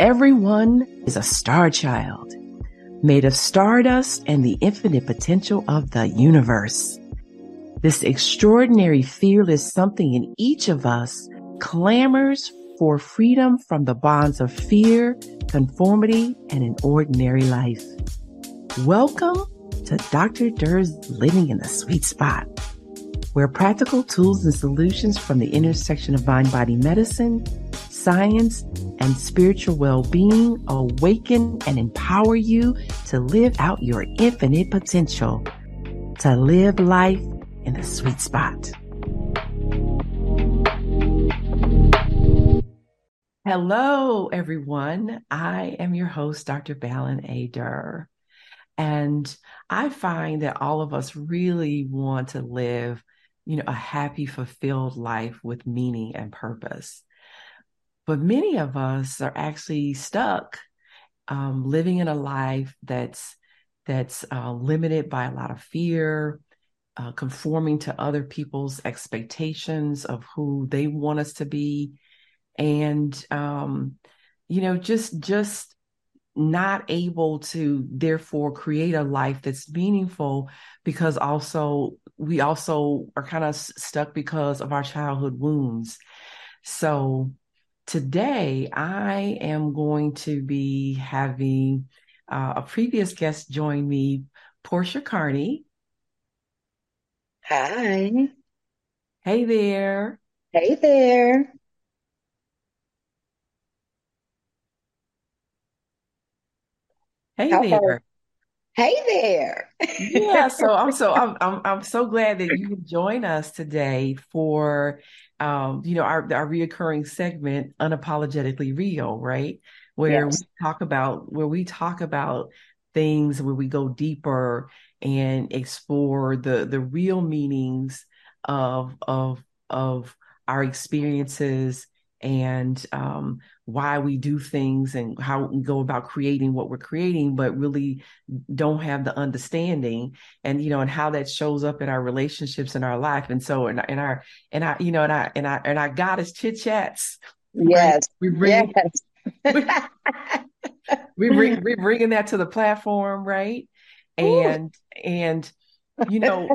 Everyone is a star child, made of stardust and the infinite potential of the universe. This extraordinary fearless something in each of us clamors for freedom from the bonds of fear, conformity, and an ordinary life. Welcome to Dr. Durr's Living in the Sweet Spot, where practical tools and solutions from the intersection of mind body medicine, science, and spiritual well being awaken and empower you to live out your infinite potential, to live life in the sweet spot. Hello, everyone. I am your host, Dr. Balin A. Durr. And I find that all of us really want to live, you know, a happy, fulfilled life with meaning and purpose. But many of us are actually stuck um, living in a life that's that's uh, limited by a lot of fear, uh, conforming to other people's expectations of who they want us to be, and um, you know, just just not able to therefore create a life that's meaningful because also we also are kind of stuck because of our childhood wounds. So today I am going to be having uh, a previous guest join me, Portia Carney. Hi. Hey there. Hey there. Hey How there. Hey there. yeah, so I'm so I'm, I'm I'm so glad that you can join us today for um, you know, our our reoccurring segment, unapologetically real, right? Where yes. we talk about where we talk about things where we go deeper and explore the the real meanings of of of our experiences and um, why we do things and how we go about creating what we're creating, but really don't have the understanding and you know and how that shows up in our relationships in our life. And so in, in our and I, you know and I, and I, and our goddess chit chats. Yes, we bring. Yes. we, we bring we bringing that to the platform, right? And Ooh. and you know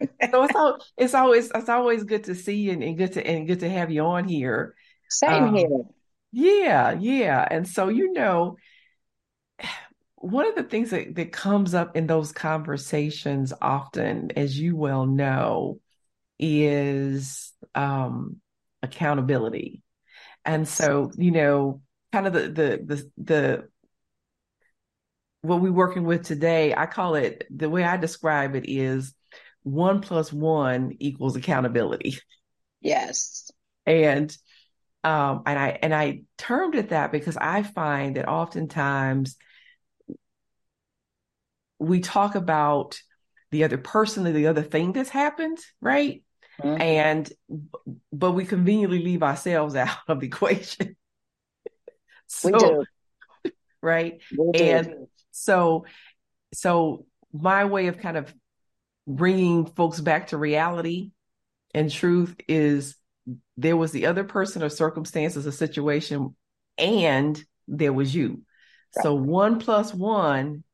so it's all, it's always it's always good to see you and, and good to and good to have you on here. Same um, here. Yeah, yeah. And so you know, one of the things that, that comes up in those conversations often, as you well know, is um accountability. And so, you know, kind of the the the the what we're working with today, I call it the way I describe it is one plus one equals accountability. Yes. And um and I and I termed it that because I find that oftentimes we talk about the other person or the other thing that's happened, right? Mm-hmm. And but we conveniently leave ourselves out of the equation. so, we do. Right. We do. And so so my way of kind of bringing folks back to reality and truth is there was the other person or circumstances or situation and there was you. Right. so one plus one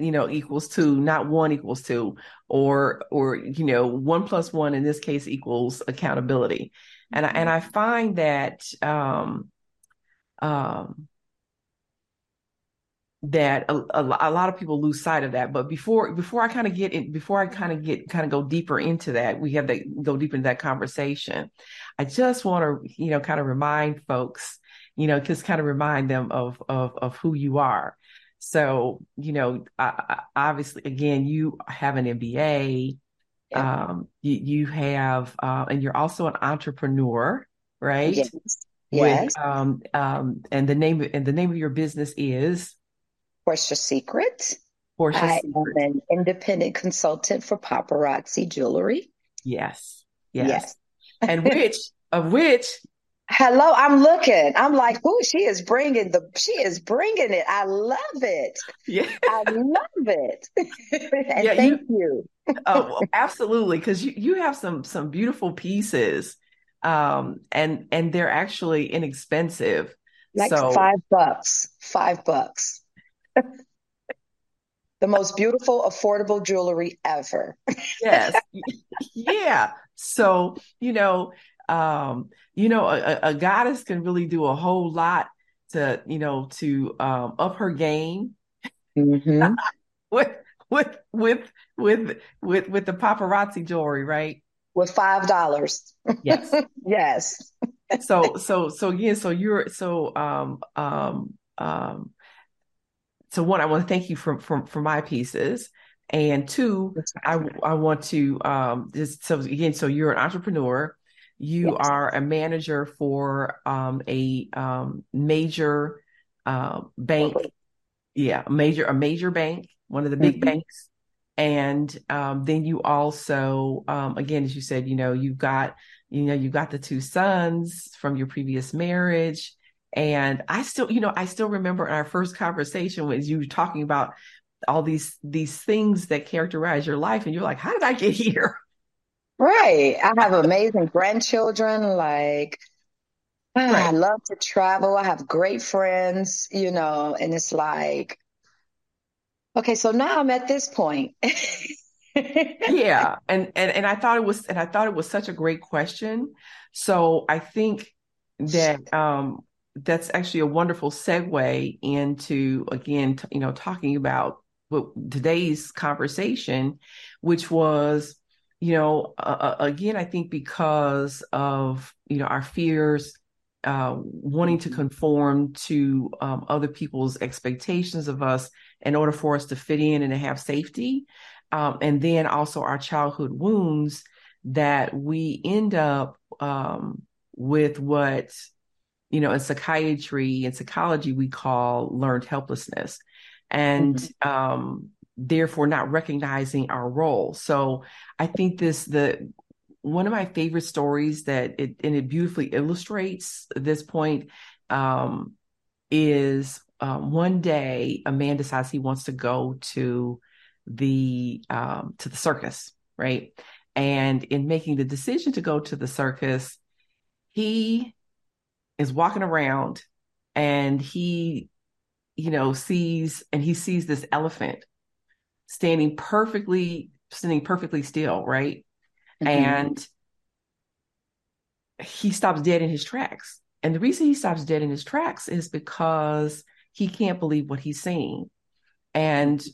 you know equals two not one equals two or or you know one plus one in this case equals accountability. And I, and i find that um um that a, a, a, lot of people lose sight of that but before before i kind of get in before i kind of get kind of go deeper into that we have to go deeper into that conversation i just want to you know kind of remind folks you know just kind of remind them of of of who you are so you know I, I, obviously again you have an mba yeah. um you, you have uh and you're also an entrepreneur right yes. Yes. With, um, um, and the name and the name of your business is Portia Secret. Portia I Secret. am an independent consultant for paparazzi jewelry. Yes. Yes. yes. and which of which Hello, I'm looking. I'm like, "Who? She is bringing the. She is bringing it. I love it. Yeah, I love it. and yeah, thank you. you. oh, absolutely, because you you have some some beautiful pieces, um, and and they're actually inexpensive. Like so, five bucks. Five bucks. the most beautiful, affordable jewelry ever. yes. Yeah. So, you know, um, you know, a, a, goddess can really do a whole lot to, you know, to um, up her game mm-hmm. with with with with with with the paparazzi jewelry, right? With five dollars. Yes. yes. so so so yeah, so you're so um um um so one, I want to thank you for for, for my pieces. And two, I I want to um just so again, so you're an entrepreneur, you yes. are a manager for um a um major uh, bank, yeah, a major a major bank, one of the big mm-hmm. banks. And um, then you also, um, again, as you said, you know, you've got, you know, you've got the two sons from your previous marriage. And I still, you know, I still remember our first conversation was you talking about all these these things that characterize your life, and you're like, "How did I get here?" Right. I have amazing grandchildren. Like, right. I love to travel. I have great friends, you know, and it's like, okay, so now I'm at this point. yeah, and and and I thought it was, and I thought it was such a great question. So I think that um that's actually a wonderful segue into again, t- you know, talking about what today's conversation, which was, you know, uh, again, I think because of you know our fears, uh, wanting to conform to um, other people's expectations of us in order for us to fit in and to have safety, um, and then also our childhood wounds that we end up um, with what you know, in psychiatry and psychology, we call learned helplessness. And mm-hmm. um, therefore not recognizing our role. So I think this the one of my favorite stories that it and it beautifully illustrates this point um, is um, one day a man decides he wants to go to the um, to the circus, right? And in making the decision to go to the circus, he is walking around and he, you know, sees and he sees this elephant standing perfectly, standing perfectly still, right? Mm-hmm. And he stops dead in his tracks. And the reason he stops dead in his tracks is because he can't believe what he's seeing. And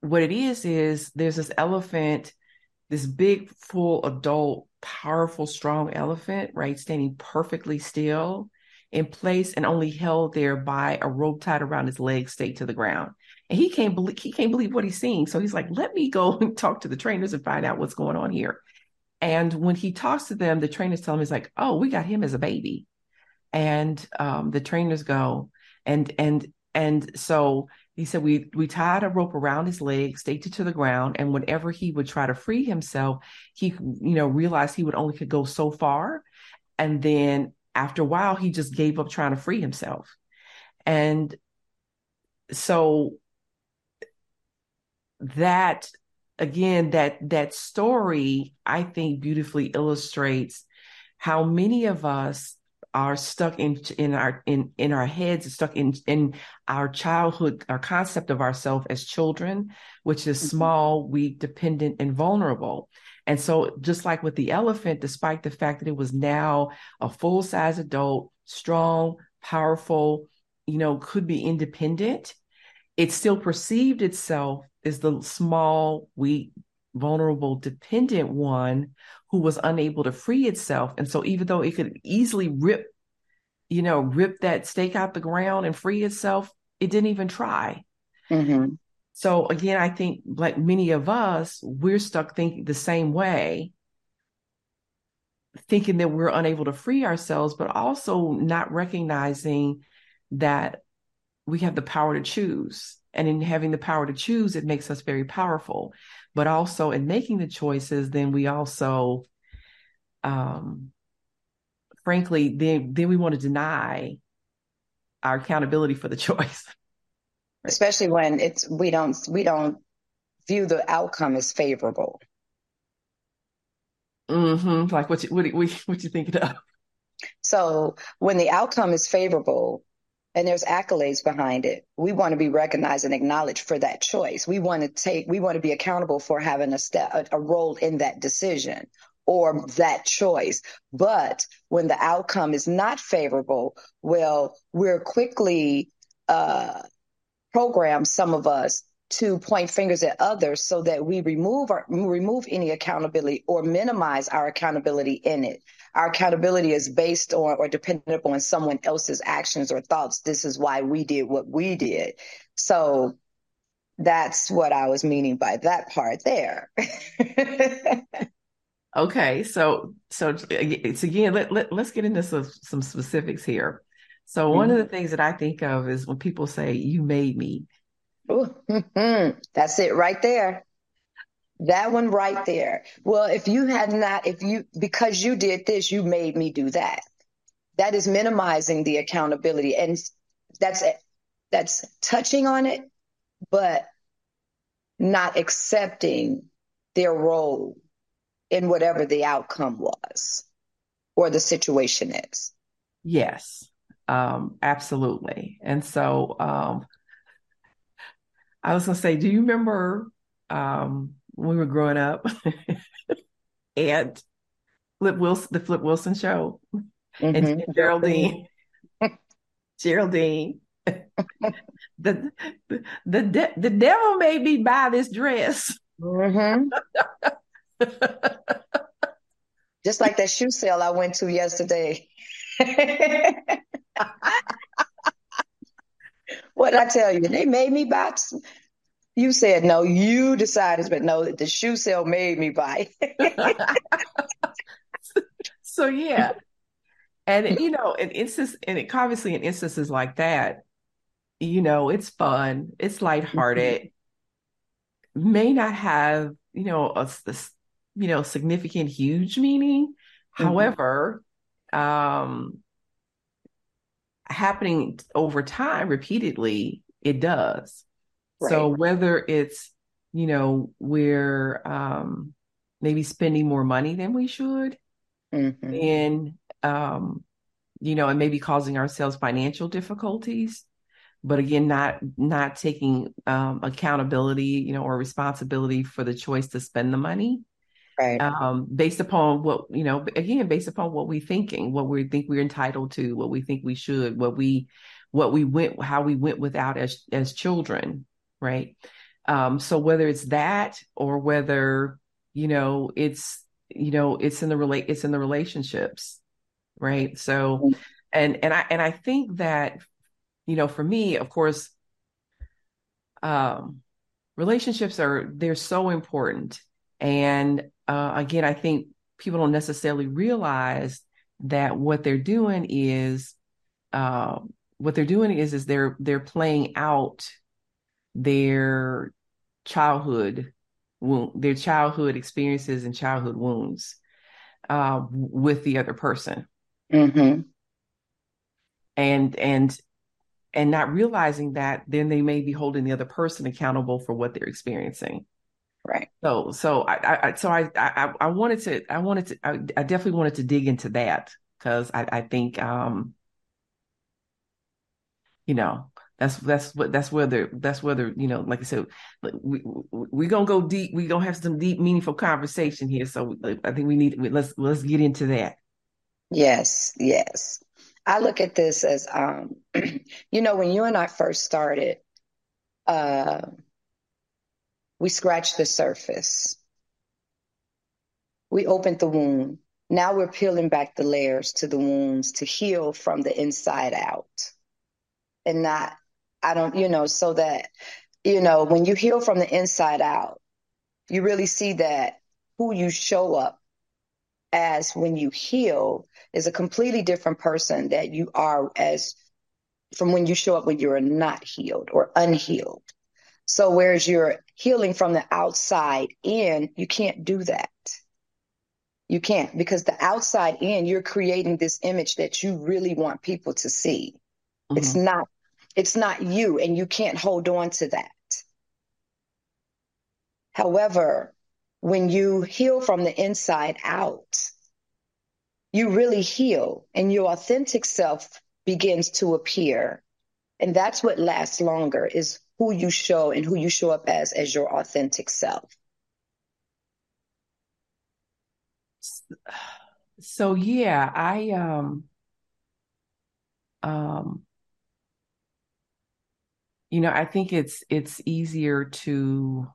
what it is, is there's this elephant, this big, full adult powerful, strong elephant, right, standing perfectly still in place and only held there by a rope tied around his legs, stayed to the ground. And he can't believe he can't believe what he's seeing. So he's like, let me go and talk to the trainers and find out what's going on here. And when he talks to them, the trainers tell him he's like, oh, we got him as a baby. And um, the trainers go, and and and so he said we we tied a rope around his leg, staked it to the ground, and whenever he would try to free himself, he you know realized he would only could go so far, and then after a while he just gave up trying to free himself, and so that again that that story I think beautifully illustrates how many of us are stuck in in our in in our heads, stuck in in our childhood, our concept of ourselves as children, which is mm-hmm. small, weak, dependent, and vulnerable. And so, just like with the elephant, despite the fact that it was now a full size adult, strong, powerful, you know, could be independent, it still perceived itself as the small, weak, vulnerable, dependent one who was unable to free itself. And so even though it could easily rip, you know, rip that stake out the ground and free itself, it didn't even try. Mm-hmm. So again, I think like many of us, we're stuck thinking the same way, thinking that we're unable to free ourselves, but also not recognizing that we have the power to choose. And in having the power to choose, it makes us very powerful but also in making the choices, then we also, um, frankly, then then we want to deny our accountability for the choice. Right? Especially when it's we don't we don't view the outcome as favorable. Mm-hmm. Like what you what what, what you thinking of? So when the outcome is favorable and there's accolades behind it, we want to be recognized and acknowledged for that choice. We want to take, we want to be accountable for having a step, a, role in that decision or that choice. But when the outcome is not favorable, well, we're quickly uh, programmed, some of us, to point fingers at others so that we remove our, remove any accountability or minimize our accountability in it. Our accountability is based on or dependent upon someone else's actions or thoughts. This is why we did what we did. So that's what I was meaning by that part there. okay, so so it's again. Let, let let's get into some, some specifics here. So one mm-hmm. of the things that I think of is when people say, "You made me." Ooh, that's it right there. That one right there. Well, if you had not, if you, because you did this, you made me do that. That is minimizing the accountability. And that's, that's touching on it, but not accepting their role in whatever the outcome was or the situation is. Yes, um, absolutely. And so, um, I was gonna say, do you remember um, we were growing up and Flip Wilson, the Flip Wilson show, mm-hmm. and Geraldine, Geraldine, the the the, de- the devil made me buy this dress. Mm-hmm. Just like that shoe sale I went to yesterday. what did I tell you? They made me buy. You said no. You decided, but no. The shoe sale made me buy. so yeah, and you know, in instance, and it, obviously in instances like that, you know, it's fun, it's lighthearted, mm-hmm. may not have you know a, a you know significant, huge meaning. Mm-hmm. However, um happening over time repeatedly, it does. Right. So whether it's, you know, we're um, maybe spending more money than we should, mm-hmm. and um, you know, and maybe causing ourselves financial difficulties, but again, not not taking um, accountability, you know, or responsibility for the choice to spend the money right um, based upon what you know again based upon what we're thinking what we think we're entitled to what we think we should what we what we went how we went without as as children right? Um, so whether it's that or whether you know it's you know it's in the relate it's in the relationships right? So and and i and i think that you know for me of course um relationships are they're so important. And uh, again, I think people don't necessarily realize that what they're doing is uh, what they're doing is is they're they're playing out their childhood their childhood experiences and childhood wounds uh, with the other person mm-hmm. and and and not realizing that then they may be holding the other person accountable for what they're experiencing Right. So, so I, I so I, I, I wanted to, I wanted to, I, I definitely wanted to dig into that because I, I think, um, you know, that's that's what that's where the that's where the you know, like I said, we we gonna go deep. We gonna have some deep, meaningful conversation here. So I think we need let's let's get into that. Yes, yes. I look at this as, um, you know, when you and I first started, uh, we scratched the surface. We opened the wound. Now we're peeling back the layers to the wounds to heal from the inside out. And not, I don't, you know, so that, you know, when you heal from the inside out, you really see that who you show up as when you heal is a completely different person that you are as from when you show up when you're not healed or unhealed. So whereas you're healing from the outside in, you can't do that. You can't because the outside in, you're creating this image that you really want people to see. Mm-hmm. It's not, it's not you and you can't hold on to that. However, when you heal from the inside out, you really heal and your authentic self begins to appear. And that's what lasts longer is who you show and who you show up as as your authentic self. So yeah, I um um you know, I think it's it's easier to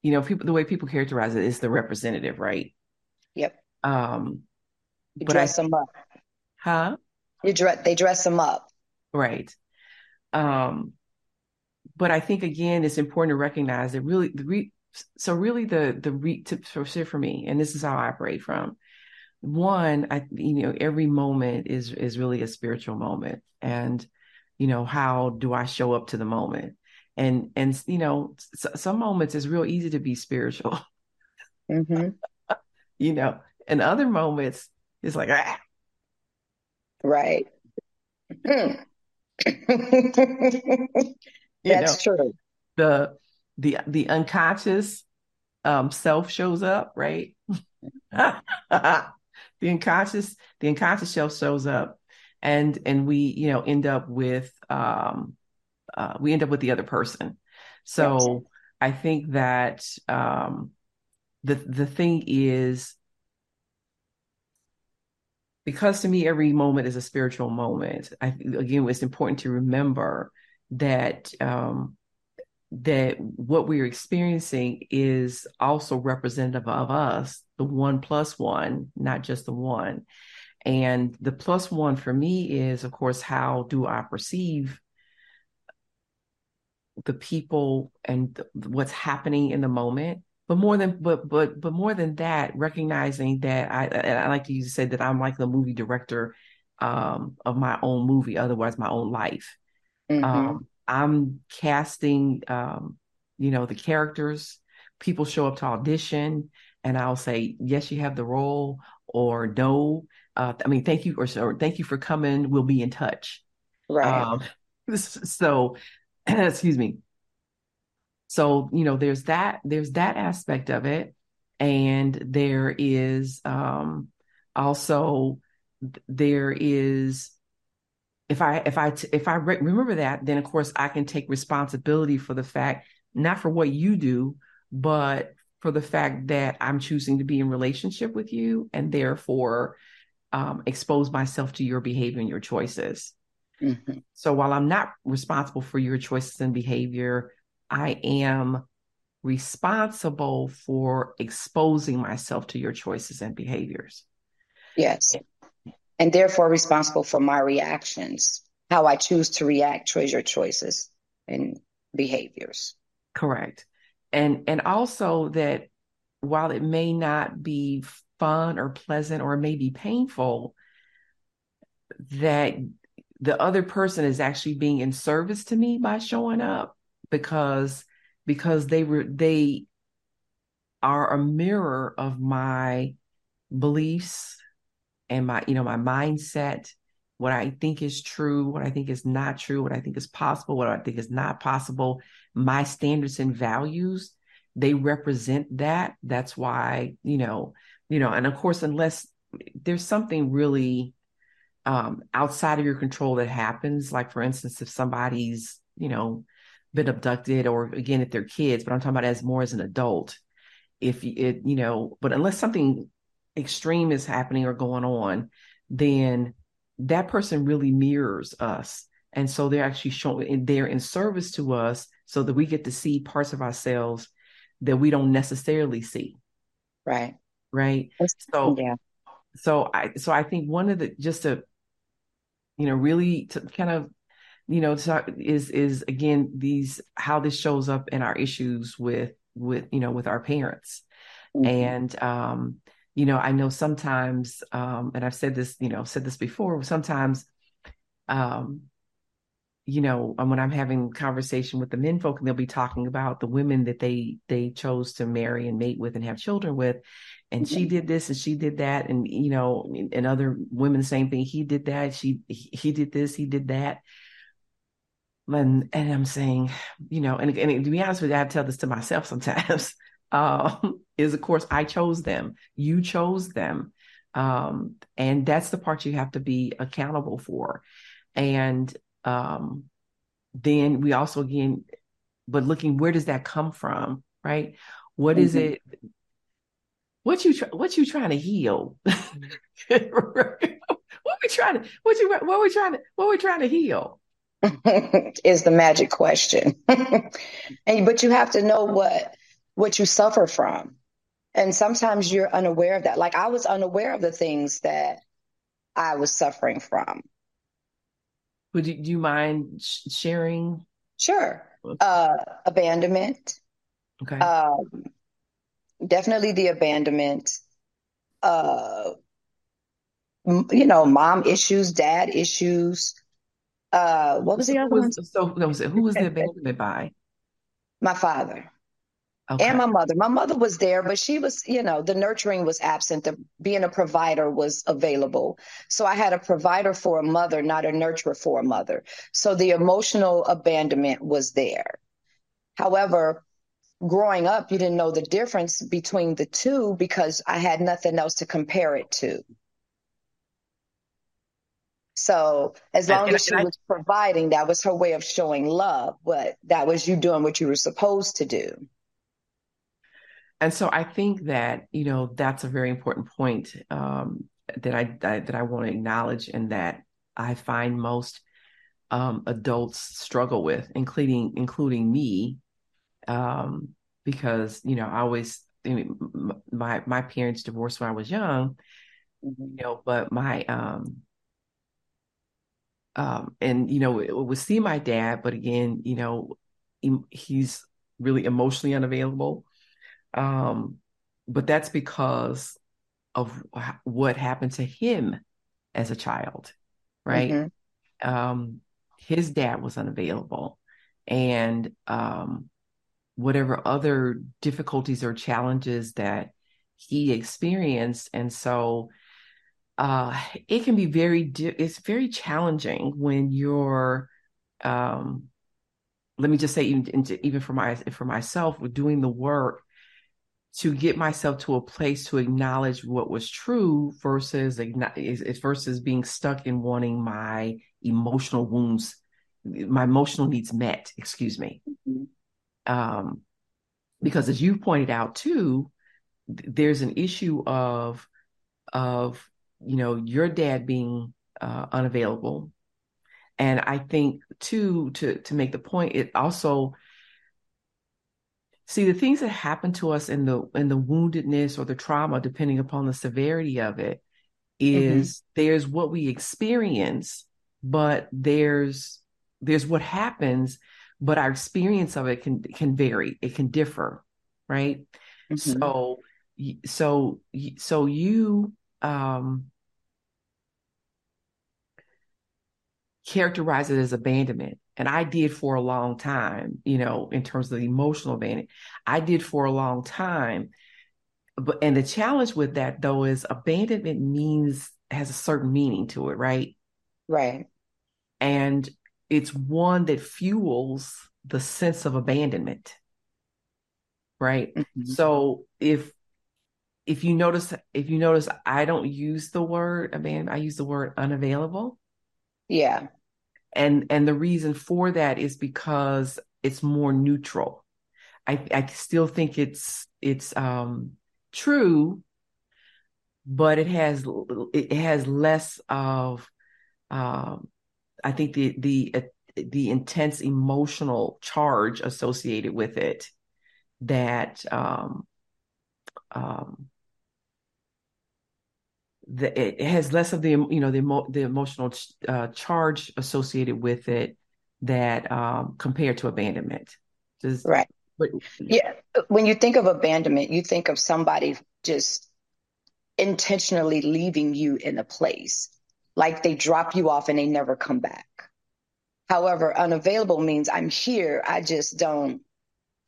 you know, people the way people characterize it is the representative, right? Yep. Um, you dress I, them up. Huh? You dress. They dress them up. Right. Um, but I think again, it's important to recognize that really the re, so really the the re to, for, for me, and this is how I operate from. One, I you know every moment is is really a spiritual moment, and you know how do I show up to the moment? and and you know some moments it's real easy to be spiritual mm-hmm. you know and other moments it's like ah. right that's know, true the the the unconscious um self shows up right the unconscious the unconscious self shows up and and we you know end up with um uh, we end up with the other person. So yes. I think that um, the the thing is because to me every moment is a spiritual moment. I again, it's important to remember that um, that what we're experiencing is also representative of us, the one plus one, not just the one. And the plus one for me is, of course, how do I perceive the people and th- what's happening in the moment but more than but but but more than that recognizing that i i like you say that i'm like the movie director um, of my own movie otherwise my own life mm-hmm. um, i'm casting um, you know the characters people show up to audition and i'll say yes you have the role or no uh, i mean thank you or, or, thank you for coming we'll be in touch right um, so excuse me. So, you know, there's that, there's that aspect of it. And there is um also there is if I if I if I re- remember that, then of course I can take responsibility for the fact not for what you do, but for the fact that I'm choosing to be in relationship with you and therefore um, expose myself to your behavior and your choices. Mm-hmm. So while I'm not responsible for your choices and behavior, I am responsible for exposing myself to your choices and behaviors. Yes. And therefore responsible for my reactions, how I choose to react towards your choices and behaviors. Correct. And and also that while it may not be fun or pleasant or it may be painful, that the other person is actually being in service to me by showing up because because they were they are a mirror of my beliefs and my you know my mindset what i think is true what i think is not true what i think is possible what i think is not possible my standards and values they represent that that's why you know you know and of course unless there's something really um, outside of your control that happens. Like, for instance, if somebody's, you know, been abducted, or again, if they're kids, but I'm talking about as more as an adult. If it, you know, but unless something extreme is happening or going on, then that person really mirrors us. And so they're actually showing, they're in service to us so that we get to see parts of ourselves that we don't necessarily see. Right. Right. So, yeah. So I, so I think one of the, just to you know, really to kind of, you know, is is again these how this shows up in our issues with with you know with our parents, mm-hmm. and um, you know, I know sometimes, um, and I've said this, you know, said this before. Sometimes, um, you know, when I'm having conversation with the men folk, and they'll be talking about the women that they they chose to marry and mate with and have children with, and she did this and she did that and you know and other women same thing he did that she he did this he did that and and i'm saying you know and, and to be honest with you i tell this to myself sometimes um is of course I chose them. You chose them. Um, and that's the part you have to be accountable for. And um, then we also again, but looking where does that come from, right? What mm-hmm. is it? What you what you trying to heal? what we trying to what you what we trying to what we trying to heal? is the magic question. and but you have to know what what you suffer from. And sometimes you're unaware of that. Like I was unaware of the things that I was suffering from. Would you, do you mind sharing? Sure. Uh, abandonment. Okay. Um, definitely the abandonment. Uh, you know, mom issues, dad issues. Uh, what was the other one? So, who was the abandonment by? My father. Okay. And my mother. My mother was there, but she was, you know, the nurturing was absent. The being a provider was available. So I had a provider for a mother, not a nurturer for a mother. So the emotional abandonment was there. However, growing up, you didn't know the difference between the two because I had nothing else to compare it to. So as long and, as she I, was providing, that was her way of showing love, but that was you doing what you were supposed to do. And so I think that, you know, that's a very important point um, that I, that, that I want to acknowledge and that I find most um, adults struggle with, including including me, um, because you know I always I mean, my my parents divorced when I was young, mm-hmm. you know, but my um, um, and you know, it, it would see my dad, but again, you know, he, he's really emotionally unavailable. Um, but that's because of what happened to him as a child, right? Mm-hmm. Um, his dad was unavailable, and um, whatever other difficulties or challenges that he experienced, and so uh, it can be very di- it's very challenging when you're um, let me just say even even for my for myself with doing the work to get myself to a place to acknowledge what was true versus versus being stuck in wanting my emotional wounds my emotional needs met excuse me mm-hmm. um, because as you pointed out too there's an issue of of you know your dad being uh, unavailable and i think too to to make the point it also see the things that happen to us in the in the woundedness or the trauma depending upon the severity of it is mm-hmm. there's what we experience but there's there's what happens but our experience of it can can vary it can differ right mm-hmm. so so so you um characterize it as abandonment and I did for a long time, you know, in terms of the emotional abandonment. I did for a long time. But and the challenge with that though is abandonment means has a certain meaning to it, right? Right. And it's one that fuels the sense of abandonment. Right. Mm-hmm. So if if you notice if you notice I don't use the word abandon, I use the word unavailable. Yeah and and the reason for that is because it's more neutral. I i still think it's it's um true but it has it has less of um i think the the the intense emotional charge associated with it that um um the, it has less of the you know the the emotional uh, charge associated with it that um, compared to abandonment. Just, right. But, yeah. When you think of abandonment, you think of somebody just intentionally leaving you in a place, like they drop you off and they never come back. However, unavailable means I'm here. I just don't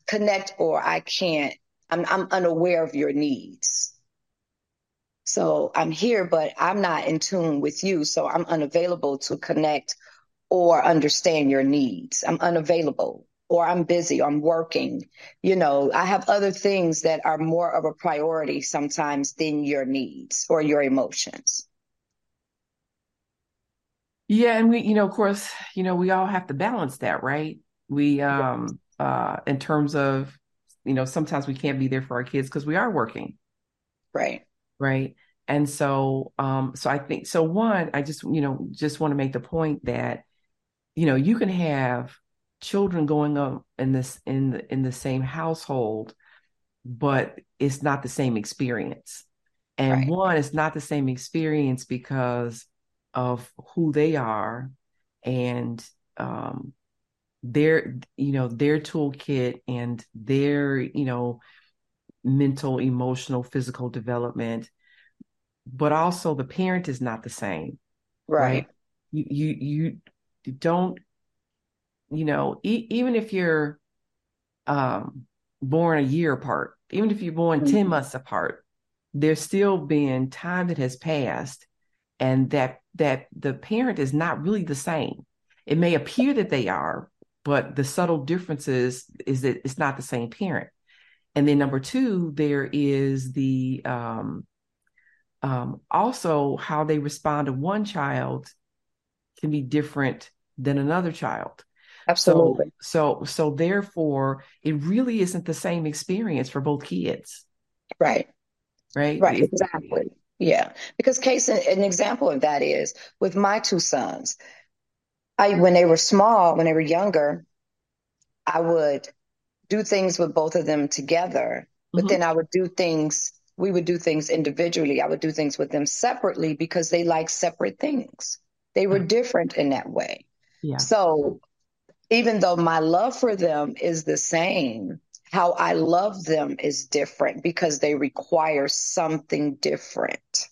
connect or I can't. I'm, I'm unaware of your needs. So I'm here, but I'm not in tune with you. So I'm unavailable to connect or understand your needs. I'm unavailable. or I'm busy, I'm working. You know, I have other things that are more of a priority sometimes than your needs or your emotions. Yeah, and we, you know, of course, you know, we all have to balance that, right? We, um, uh, in terms of, you know, sometimes we can't be there for our kids because we are working. Right. Right. And so, um, so I think, so one, I just, you know, just want to make the point that, you know, you can have children going up in this, in the, in the same household, but it's not the same experience. And right. one, it's not the same experience because of who they are and um, their you know their toolkit and their you know mental emotional physical development but also the parent is not the same right, right? You, you you don't you know e- even if you're um born a year apart even if you're born mm-hmm. 10 months apart there's still been time that has passed and that that the parent is not really the same. It may appear that they are, but the subtle differences is that it's not the same parent. And then number two, there is the um, um, also how they respond to one child can be different than another child. Absolutely. So, so, so therefore, it really isn't the same experience for both kids. Right. Right. Right. Exactly. Yeah, because case an example of that is with my two sons. I when they were small, when they were younger, I would do things with both of them together, but mm-hmm. then I would do things. We would do things individually. I would do things with them separately because they like separate things. They were mm-hmm. different in that way. Yeah. So even though my love for them is the same, how I love them is different because they require something different.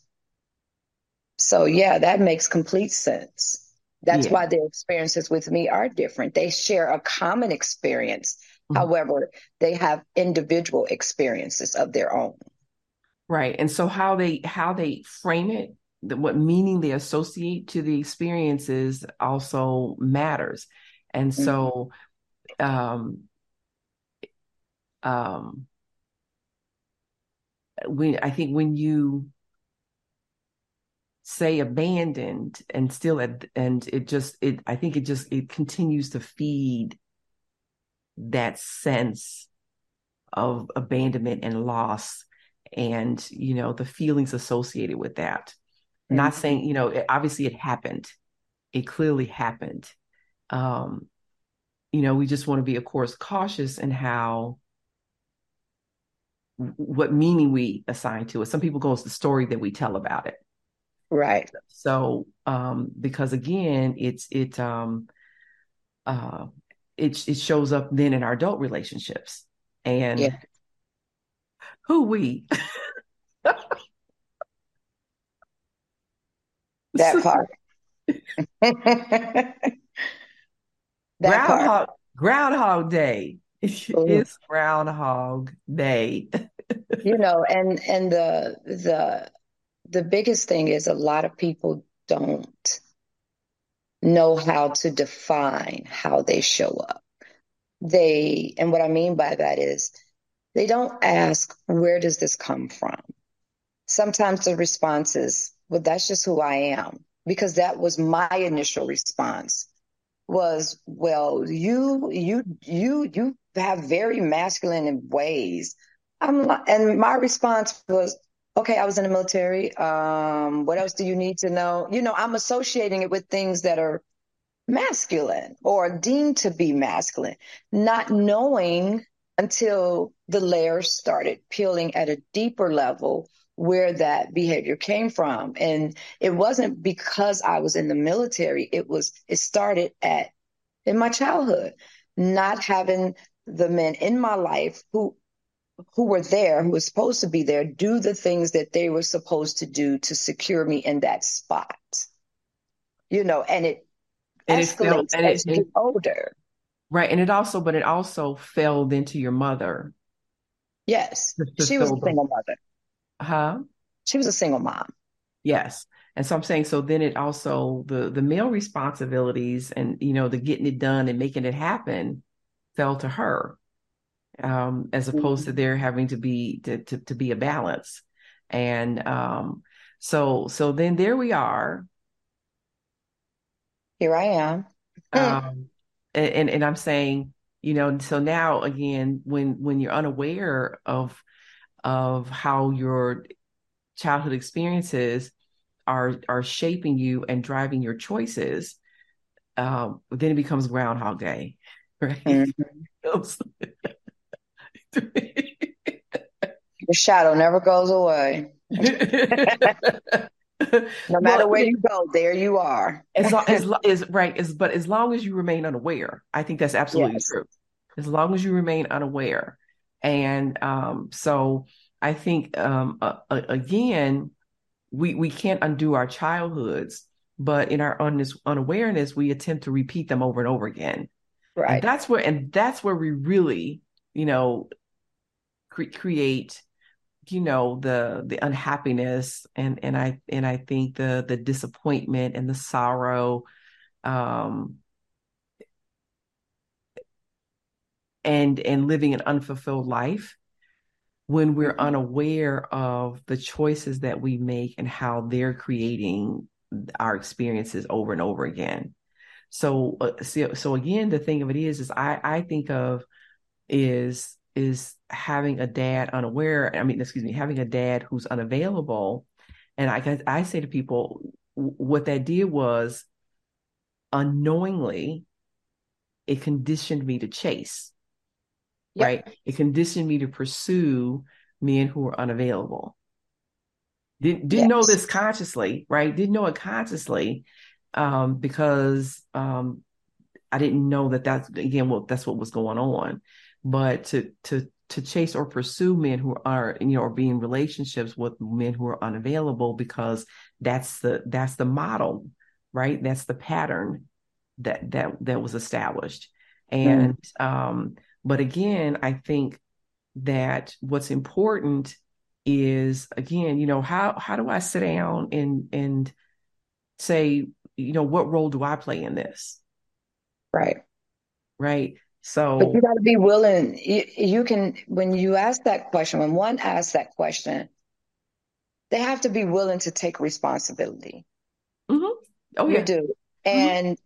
So, yeah, that makes complete sense. That's yeah. why their experiences with me are different. They share a common experience. Mm-hmm. However, they have individual experiences of their own. Right. And so how they how they frame it, what meaning they associate to the experiences also matters. And so mm-hmm. um um, when I think when you say abandoned and still at, and it just it I think it just it continues to feed that sense of abandonment and loss and you know the feelings associated with that mm-hmm. not saying you know it, obviously it happened it clearly happened um you know we just want to be of course cautious in how what meaning we assign to it. Some people go, it's the story that we tell about it. Right. So, um, because again, it's, it, um, uh, it, it shows up then in our adult relationships and yeah. who we, that part. that Groundhog, part. Groundhog Day. It's Groundhog Day. you know, and and the the the biggest thing is a lot of people don't know how to define how they show up. They and what I mean by that is they don't ask where does this come from. Sometimes the response is, well, that's just who I am because that was my initial response was, well, you, you, you, you have very masculine ways. I'm and my response was, okay, I was in the military. Um, what else do you need to know? You know, I'm associating it with things that are masculine or deemed to be masculine, not knowing until the layers started peeling at a deeper level where that behavior came from. And it wasn't because I was in the military. It was, it started at in my childhood, not having the men in my life who who were there, who were supposed to be there, do the things that they were supposed to do to secure me in that spot. You know, and it and escalates it as you get older. Right. And it also, but it also fell into your mother. Yes. She was a single mother. Huh? She was a single mom. Yes. And so I'm saying, so then it also the the male responsibilities and you know the getting it done and making it happen fell to her, um, as opposed mm-hmm. to there having to be to, to, to be a balance. And um, so so then there we are. Here I am. um, and, and I'm saying, you know, so now again, when when you're unaware of of how your childhood experiences are are shaping you and driving your choices, um, then it becomes Groundhog Day, right? Mm-hmm. the shadow never goes away. no matter well, where you go, there you are. as long as is right is but as long as you remain unaware, I think that's absolutely yes. true. As long as you remain unaware, and um, so I think um, uh, again, we we can't undo our childhoods, but in our un- unawareness, we attempt to repeat them over and over again. Right. And that's where and that's where we really, you know, cre- create you know the the unhappiness and and i and i think the the disappointment and the sorrow um and and living an unfulfilled life when we're mm-hmm. unaware of the choices that we make and how they're creating our experiences over and over again so uh, so, so again the thing of it is is i i think of is is having a dad unaware i mean excuse me having a dad who's unavailable. And i i say to people what that did was unknowingly it conditioned me to chase yep. right? It conditioned me to pursue men who were unavailable. Didn't didn't yes. know this consciously right? Didn't know it consciously um, because um, i didn't know that that's again well that's what was going on but to to to chase or pursue men who are you know or be in relationships with men who are unavailable because that's the that's the model right? That's the pattern that that that was established. And mm. um but again i think that what's important is again you know how how do i sit down and and say you know what role do i play in this? Right. Right so, but you got to be willing. You, you, can, when you ask that question, when one asks that question, they have to be willing to take responsibility. Mm-hmm. Oh, yeah. You do. Mm-hmm. And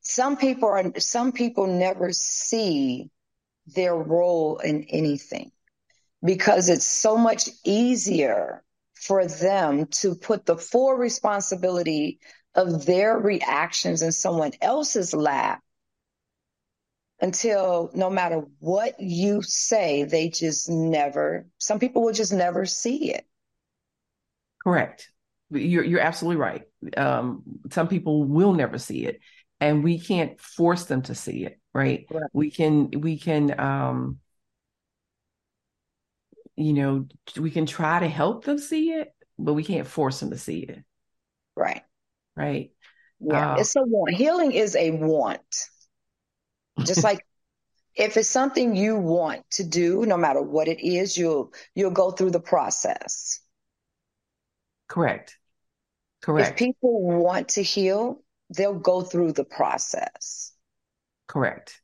some people are, some people never see their role in anything because it's so much easier for them to put the full responsibility of their reactions in someone else's lap until no matter what you say, they just never, some people will just never see it. Correct. You're, you're absolutely right. Um, some people will never see it and we can't force them to see it. Right. right. We can, we can, um, you know, we can try to help them see it, but we can't force them to see it. Right. Right. Yeah. Uh, it's a want. Healing is a want. Just like if it's something you want to do, no matter what it is, you'll you'll go through the process. Correct. Correct. If people want to heal, they'll go through the process. Correct.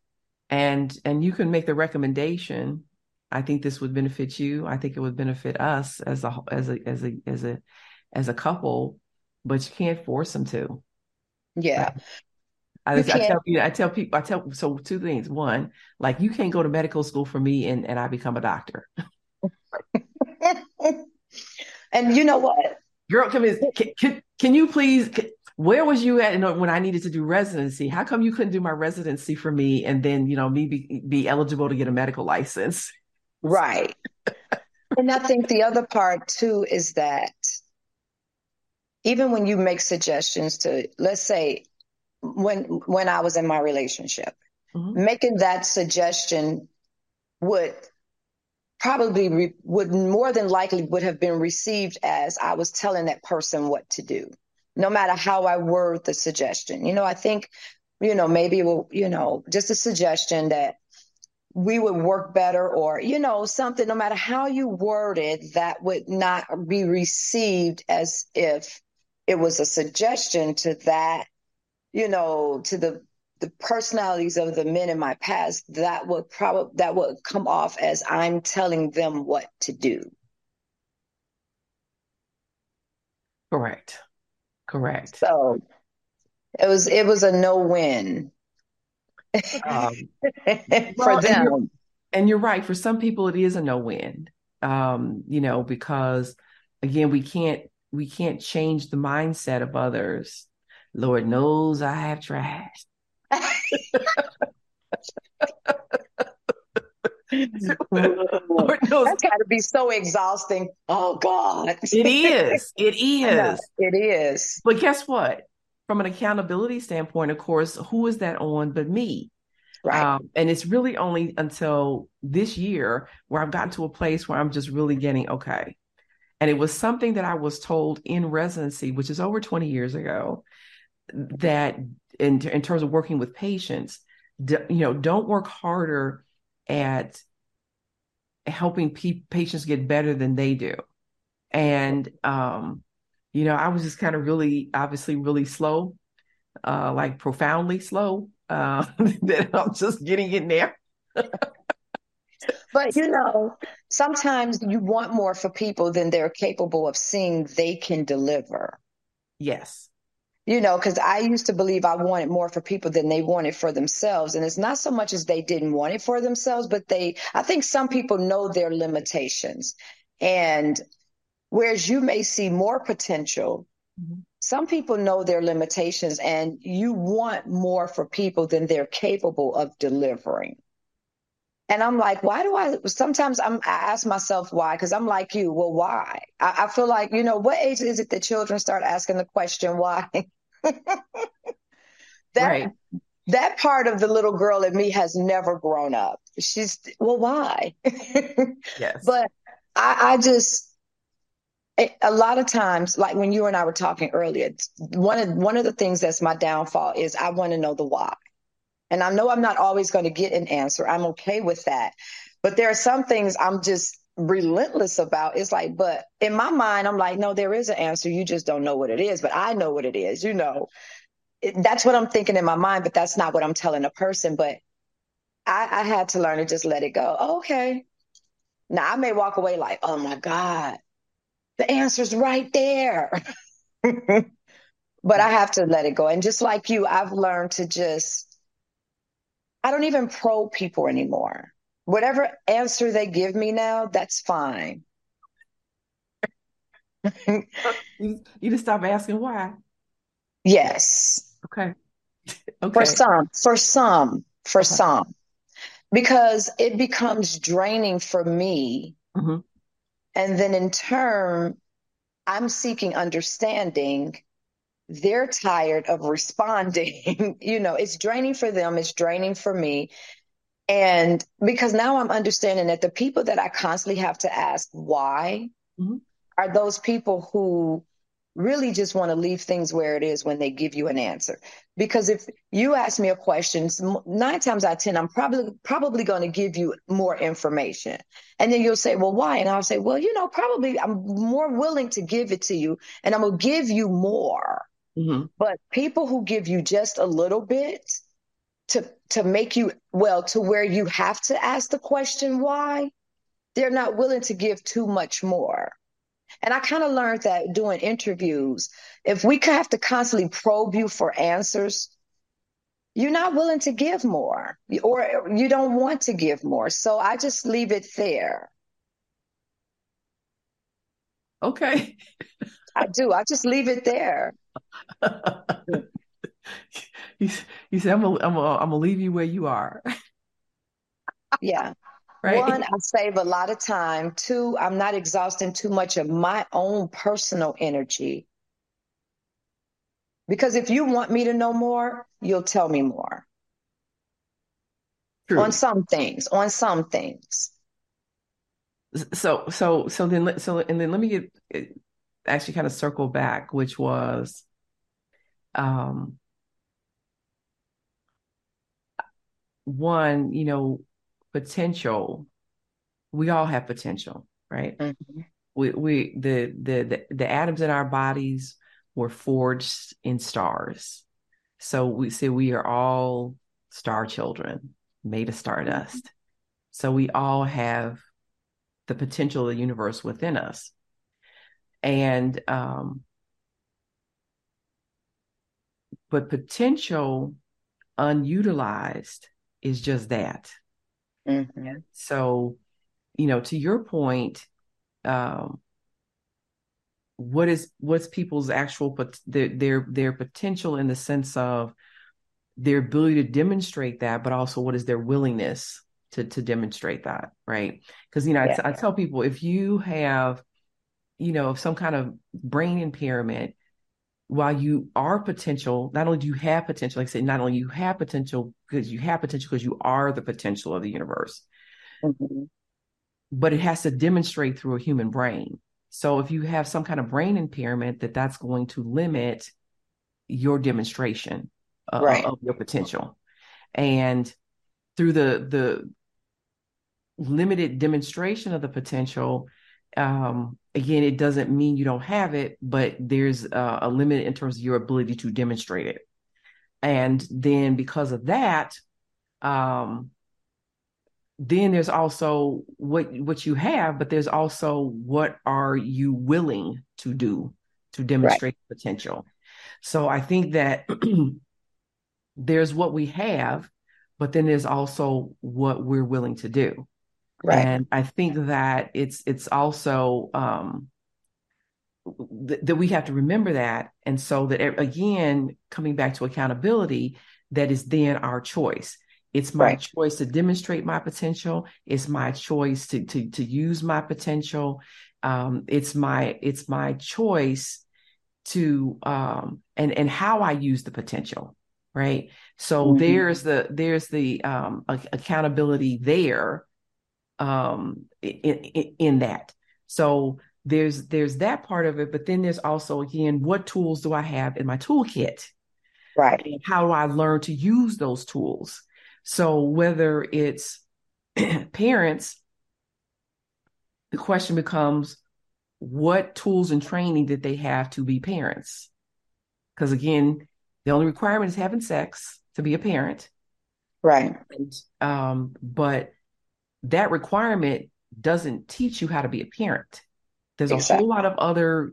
And and you can make the recommendation. I think this would benefit you. I think it would benefit us as a as a as a as a as a couple, but you can't force them to. Yeah. Right? I, I, tell people, I tell people, I tell so two things. One, like you can't go to medical school for me and and I become a doctor. and you know what, girl, come in. Can, can, can you please? Can, where was you at when I needed to do residency? How come you couldn't do my residency for me and then you know me be, be eligible to get a medical license? Right. and I think the other part too is that even when you make suggestions to, let's say, when when I was in my relationship. Mm-hmm. Making that suggestion would probably re- would more than likely would have been received as I was telling that person what to do, no matter how I word the suggestion. You know, I think, you know, maybe we'll, you know, just a suggestion that we would work better or, you know, something, no matter how you word it, that would not be received as if it was a suggestion to that you know, to the the personalities of the men in my past, that would probably that would come off as I'm telling them what to do. Correct. Correct. So it was it was a no win um, for them. And you're, and you're, right. For some people, it is a no win. Um, you know, because again, we can't we can't change the mindset of others. Lord knows I have tried. Lord knows. That's got to be so exhausting. Oh God. it is. It is. It is. But guess what? From an accountability standpoint, of course, who is that on but me? Right. Um, and it's really only until this year where I've gotten to a place where I'm just really getting okay. And it was something that I was told in residency, which is over 20 years ago, that in, in terms of working with patients, you know, don't work harder at helping pe- patients get better than they do. And, um, you know, I was just kind of really, obviously, really slow, uh, like profoundly slow. Uh, that I'm just getting in there. but you know, sometimes you want more for people than they're capable of seeing they can deliver. Yes you know, because I used to believe I wanted more for people than they wanted for themselves. And it's not so much as they didn't want it for themselves, but they, I think some people know their limitations. And whereas you may see more potential, mm-hmm. some people know their limitations and you want more for people than they're capable of delivering. And I'm like, why do I? Sometimes I'm, I ask myself why, because I'm like you. Well, why? I, I, feel like, you know, what age is it that children start asking the question why? that right. that part of the little girl in me has never grown up. She's well, why? yes. But I, I just a lot of times, like when you and I were talking earlier, one of one of the things that's my downfall is I want to know the why. And I know I'm not always going to get an answer. I'm okay with that. But there are some things I'm just relentless about. It's like, but in my mind, I'm like, no, there is an answer. You just don't know what it is, but I know what it is. You know, it, that's what I'm thinking in my mind, but that's not what I'm telling a person. But I, I had to learn to just let it go. Okay. Now I may walk away like, oh my God, the answer's right there. but I have to let it go. And just like you, I've learned to just, I don't even probe people anymore whatever answer they give me now, that's fine. you, you just stop asking why. Yes. Okay. okay. For some, for some, for okay. some, because it becomes draining for me. Mm-hmm. And then in turn, I'm seeking understanding. They're tired of responding. you know, it's draining for them. It's draining for me. And because now I'm understanding that the people that I constantly have to ask why mm-hmm. are those people who really just want to leave things where it is when they give you an answer. Because if you ask me a question, nine times out of 10, I'm probably, probably going to give you more information. And then you'll say, well, why? And I'll say, well, you know, probably I'm more willing to give it to you and I'm going to give you more. Mm-hmm. But people who give you just a little bit, to to make you well to where you have to ask the question why? They're not willing to give too much more. And i kind of learned that doing interviews if we have to constantly probe you for answers you're not willing to give more or you don't want to give more. So i just leave it there. Okay. I do. I just leave it there he, he said, I'm gonna, I'm gonna, I'm gonna leave you where you are. yeah. Right. One, I save a lot of time. Two, I'm not exhausting too much of my own personal energy. Because if you want me to know more, you'll tell me more. True. On some things, on some things. So, so, so then, so, and then let me get actually kind of circle back, which was, um, one, you know, potential. We all have potential, right? Mm-hmm. We we the, the the the atoms in our bodies were forged in stars. So we say we are all star children made of stardust. So we all have the potential of the universe within us. And um but potential unutilized is just that. Mm-hmm. So, you know, to your point, um, what is what's people's actual but their their their potential in the sense of their ability to demonstrate that, but also what is their willingness to to demonstrate that, right? Because you know, yeah. I, I tell people if you have, you know, some kind of brain impairment, while you are potential, not only do you have potential, like I said, not only you have potential because you have potential because you are the potential of the universe, mm-hmm. but it has to demonstrate through a human brain. So if you have some kind of brain impairment, that that's going to limit your demonstration uh, right. of your potential, and through the the limited demonstration of the potential, um, again, it doesn't mean you don't have it, but there's uh, a limit in terms of your ability to demonstrate it. And then because of that, um, then there's also what what you have, but there's also what are you willing to do to demonstrate right. potential. So I think that there's what we have, but then there's also what we're willing to do. Right. And I think that it's it's also um, th- that we have to remember that, and so that again, coming back to accountability, that is then our choice. It's my right. choice to demonstrate my potential. It's my choice to to to use my potential. Um, it's my it's my choice to um, and and how I use the potential. Right. So mm-hmm. there's the there's the um, accountability there um, in, in, that. So there's there's that part of it, but then there's also again, what tools do I have in my toolkit? Right. And how do I learn to use those tools? So whether it's parents, the question becomes what tools and training did they have to be parents? Because again, the only requirement is having sex to be a parent. Right. And, um, but that requirement doesn't teach you how to be a parent. There's exactly. a whole lot of other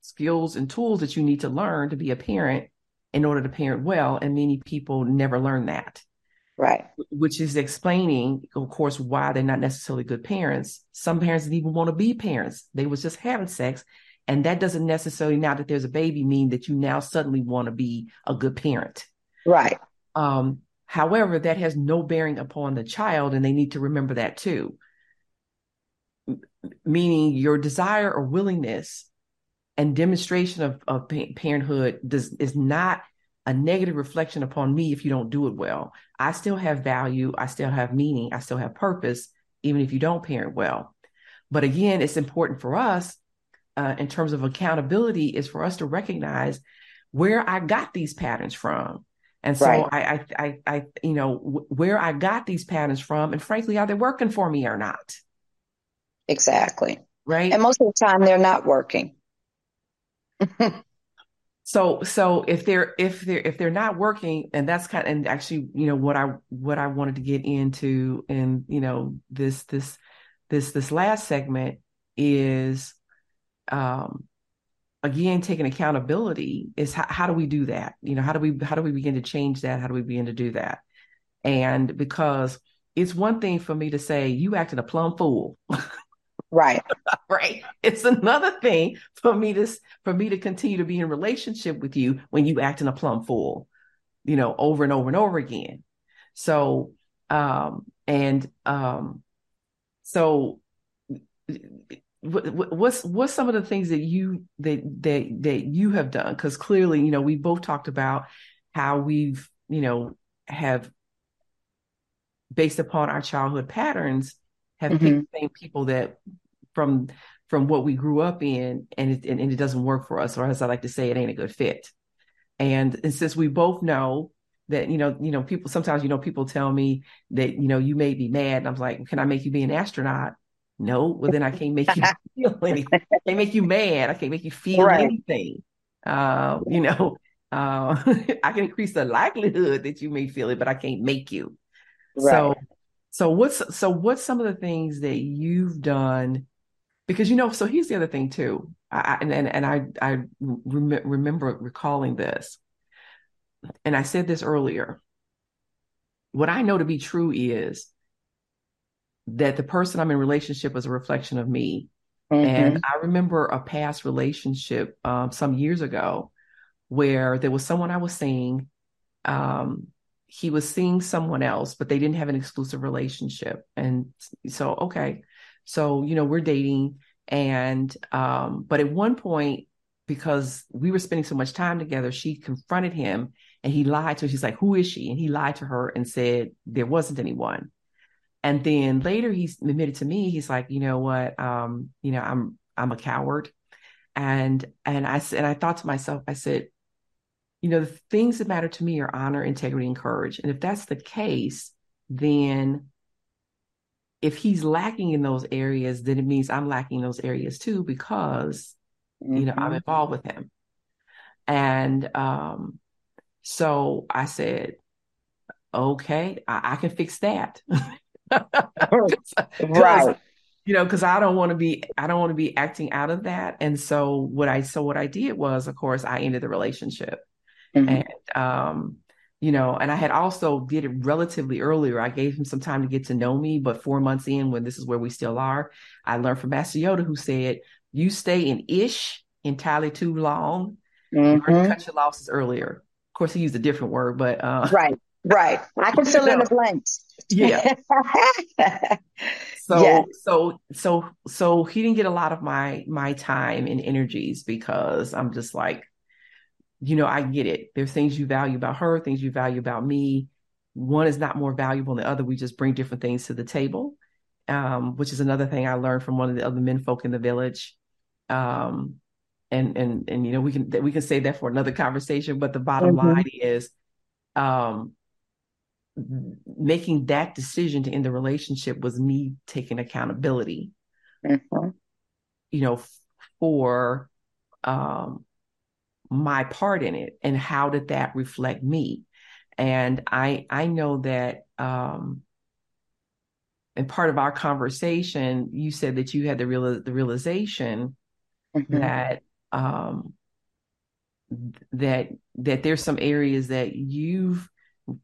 skills and tools that you need to learn to be a parent in order to parent well. And many people never learn that. Right. Which is explaining, of course, why they're not necessarily good parents. Some parents didn't even want to be parents. They was just having sex. And that doesn't necessarily, now that there's a baby, mean that you now suddenly want to be a good parent. Right. Um, However, that has no bearing upon the child, and they need to remember that too. meaning your desire or willingness and demonstration of, of parenthood does, is not a negative reflection upon me if you don't do it well. I still have value, I still have meaning, I still have purpose, even if you don't parent well. But again, it's important for us uh, in terms of accountability is for us to recognize where I got these patterns from. And so right. I, I, I, I, you know, w- where I got these patterns from, and frankly, are they working for me or not? Exactly. Right. And most of the time, they're not working. so, so if they're if they're if they're not working, and that's kind of, and actually, you know, what I what I wanted to get into, and you know, this this this this last segment is, um, again taking accountability is how, how do we do that? You know how do we how do we begin to change that? How do we begin to do that? And because it's one thing for me to say you acted a plumb fool. Right. Right? It's another thing for me to for me to continue to be in relationship with you when you acting a plumb fool you know over and over and over again. So um and um so what's what's some of the things that you that that that you have done? Because clearly you know we both talked about how we've you know have based upon our childhood patterns have mm-hmm. picked the same people that from from what we grew up in and it, and, and it doesn't work for us or as i like to say it ain't a good fit. And, and since we both know that you know you know people sometimes you know people tell me that you know you may be mad and i'm like can i make you be an astronaut no, well then I can't make you feel anything. I can't make you mad. I can't make you feel right. anything. Uh, you know, Uh, I can increase the likelihood that you may feel it, but I can't make you. Right. So, so what's so what's some of the things that you've done? Because you know, so here's the other thing too. I, and and and I I rem- remember recalling this, and I said this earlier. What I know to be true is that the person I'm in relationship is a reflection of me. Mm-hmm. And I remember a past relationship um, some years ago where there was someone I was seeing. Um, he was seeing someone else, but they didn't have an exclusive relationship. And so, okay. So, you know, we're dating. And, um, but at one point, because we were spending so much time together, she confronted him and he lied to her. She's like, Who is she? And he lied to her and said there wasn't anyone. And then later he admitted to me, he's like, you know what, um, you know, I'm I'm a coward. And and I said, and I thought to myself, I said, you know, the things that matter to me are honor, integrity, and courage. And if that's the case, then if he's lacking in those areas, then it means I'm lacking in those areas too, because mm-hmm. you know I'm mm-hmm. involved with him. And um, so I said, okay, I, I can fix that. right. You know, because I don't want to be, I don't want to be acting out of that. And so what I, so what I did was, of course, I ended the relationship, mm-hmm. and um, you know, and I had also did it relatively earlier. I gave him some time to get to know me, but four months in, when this is where we still are, I learned from Master Yoda, who said, "You stay in ish entirely too long. Mm-hmm. Cut your losses earlier." Of course, he used a different word, but uh, right. Right. I can fill in the blanks. Yeah. so so so so he didn't get a lot of my my time and energies because I'm just like, you know, I get it. There's things you value about her, things you value about me. One is not more valuable than the other. We just bring different things to the table. Um, which is another thing I learned from one of the other men folk in the village. Um, and and and you know we can we can say that for another conversation. But the bottom mm-hmm. line is, um, making that decision to end the relationship was me taking accountability mm-hmm. you know for um my part in it and how did that reflect me and i i know that um and part of our conversation you said that you had the real the realization mm-hmm. that um that that there's some areas that you've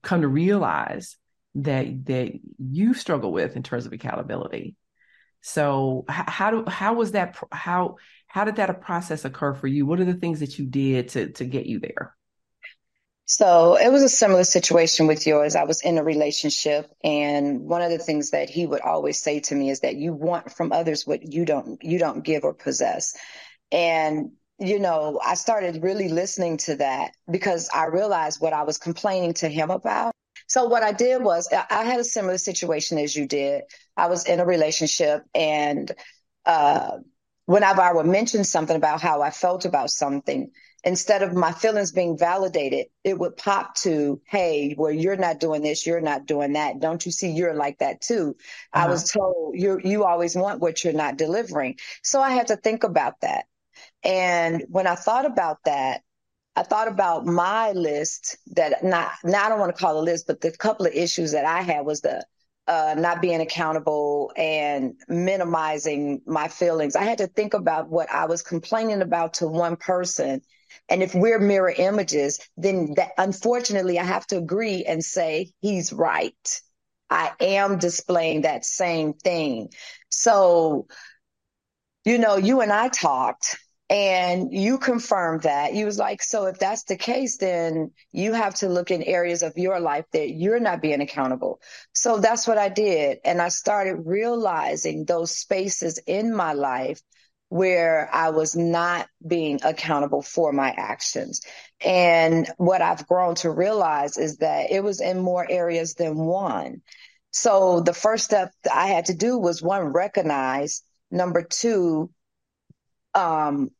come to realize that that you struggle with in terms of accountability. So how do how was that how how did that process occur for you? What are the things that you did to to get you there? So it was a similar situation with yours. I was in a relationship and one of the things that he would always say to me is that you want from others what you don't you don't give or possess. And you know, I started really listening to that because I realized what I was complaining to him about. So what I did was I had a similar situation as you did. I was in a relationship and uh, whenever I would mention something about how I felt about something, instead of my feelings being validated, it would pop to, hey, well, you're not doing this, you're not doing that. Don't you see you're like that too? Uh-huh. I was told you you always want what you're not delivering. So I had to think about that. And when I thought about that, I thought about my list that not now I don't want to call a list, but the couple of issues that I had was the uh, not being accountable and minimizing my feelings. I had to think about what I was complaining about to one person. And if we're mirror images, then that unfortunately I have to agree and say he's right. I am displaying that same thing. So, you know, you and I talked and you confirmed that. You was like, so if that's the case, then you have to look in areas of your life that you're not being accountable. So that's what I did. And I started realizing those spaces in my life where I was not being accountable for my actions. And what I've grown to realize is that it was in more areas than one. So the first step I had to do was one, recognize. Number two, um,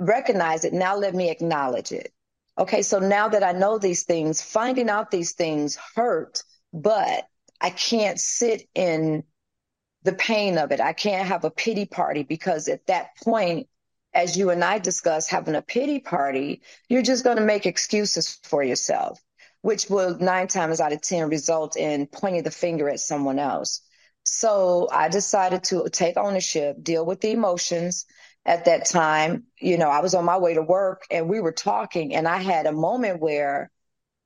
recognize it. Now let me acknowledge it. Okay, so now that I know these things, finding out these things hurt, but I can't sit in the pain of it. I can't have a pity party because at that point, as you and I discussed, having a pity party, you're just going to make excuses for yourself, which will nine times out of 10 result in pointing the finger at someone else. So I decided to take ownership, deal with the emotions. At that time, you know, I was on my way to work and we were talking, and I had a moment where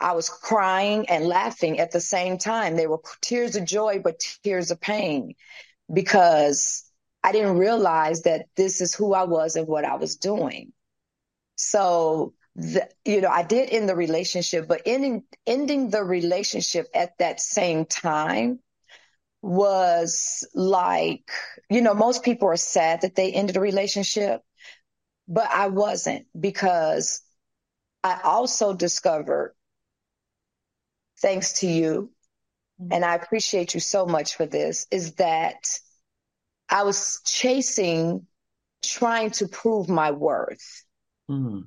I was crying and laughing at the same time. They were tears of joy, but tears of pain because I didn't realize that this is who I was and what I was doing. So, the, you know, I did end the relationship, but ending ending the relationship at that same time was like, you know, most people are sad that they ended a relationship, but I wasn't because I also discovered, thanks to you, mm-hmm. and I appreciate you so much for this, is that I was chasing, trying to prove my worth. Mm-hmm.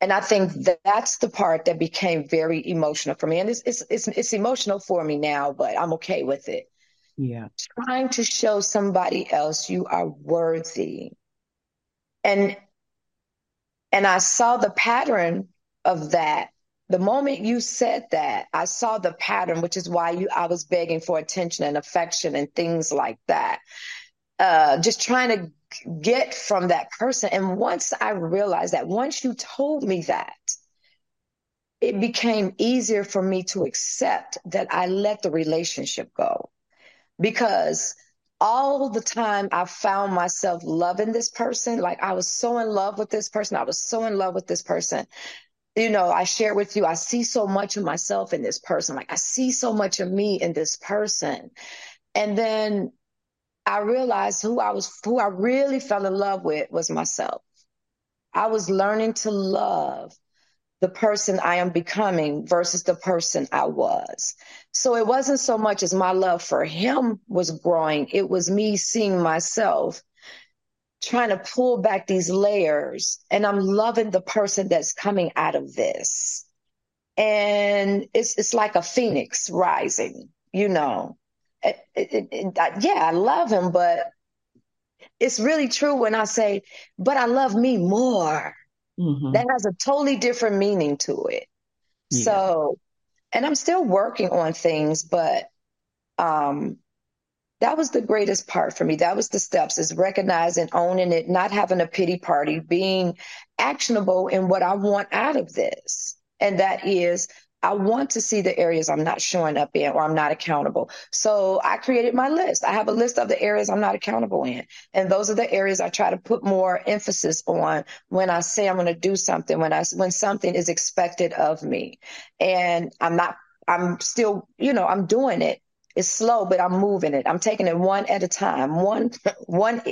And I think that that's the part that became very emotional for me. And it's, it's, it's, it's emotional for me now, but I'm okay with it. Yeah. Trying to show somebody else you are worthy. And, and I saw the pattern of that. The moment you said that, I saw the pattern, which is why you, I was begging for attention and affection and things like that. Uh, just trying to get from that person. And once I realized that, once you told me that, it became easier for me to accept that I let the relationship go. Because all the time I found myself loving this person, like I was so in love with this person, I was so in love with this person. You know, I share with you, I see so much of myself in this person. Like I see so much of me in this person. And then I realized who I was, who I really fell in love with was myself. I was learning to love the person I am becoming versus the person I was. So it wasn't so much as my love for him was growing, it was me seeing myself trying to pull back these layers and I'm loving the person that's coming out of this. And it's it's like a phoenix rising, you know it, it, it, yeah, I love him, but it's really true when I say, but I love me more. Mm-hmm. That has a totally different meaning to it. Yeah. So, and I'm still working on things, but um, that was the greatest part for me. That was the steps is recognizing, owning it, not having a pity party, being actionable in what I want out of this. And that is I want to see the areas I'm not showing up in or I'm not accountable. So I created my list. I have a list of the areas I'm not accountable in. And those are the areas I try to put more emphasis on when I say I'm going to do something, when I, when something is expected of me. And I'm not, I'm still, you know, I'm doing it. It's slow, but I'm moving it. I'm taking it one at a time, one, one,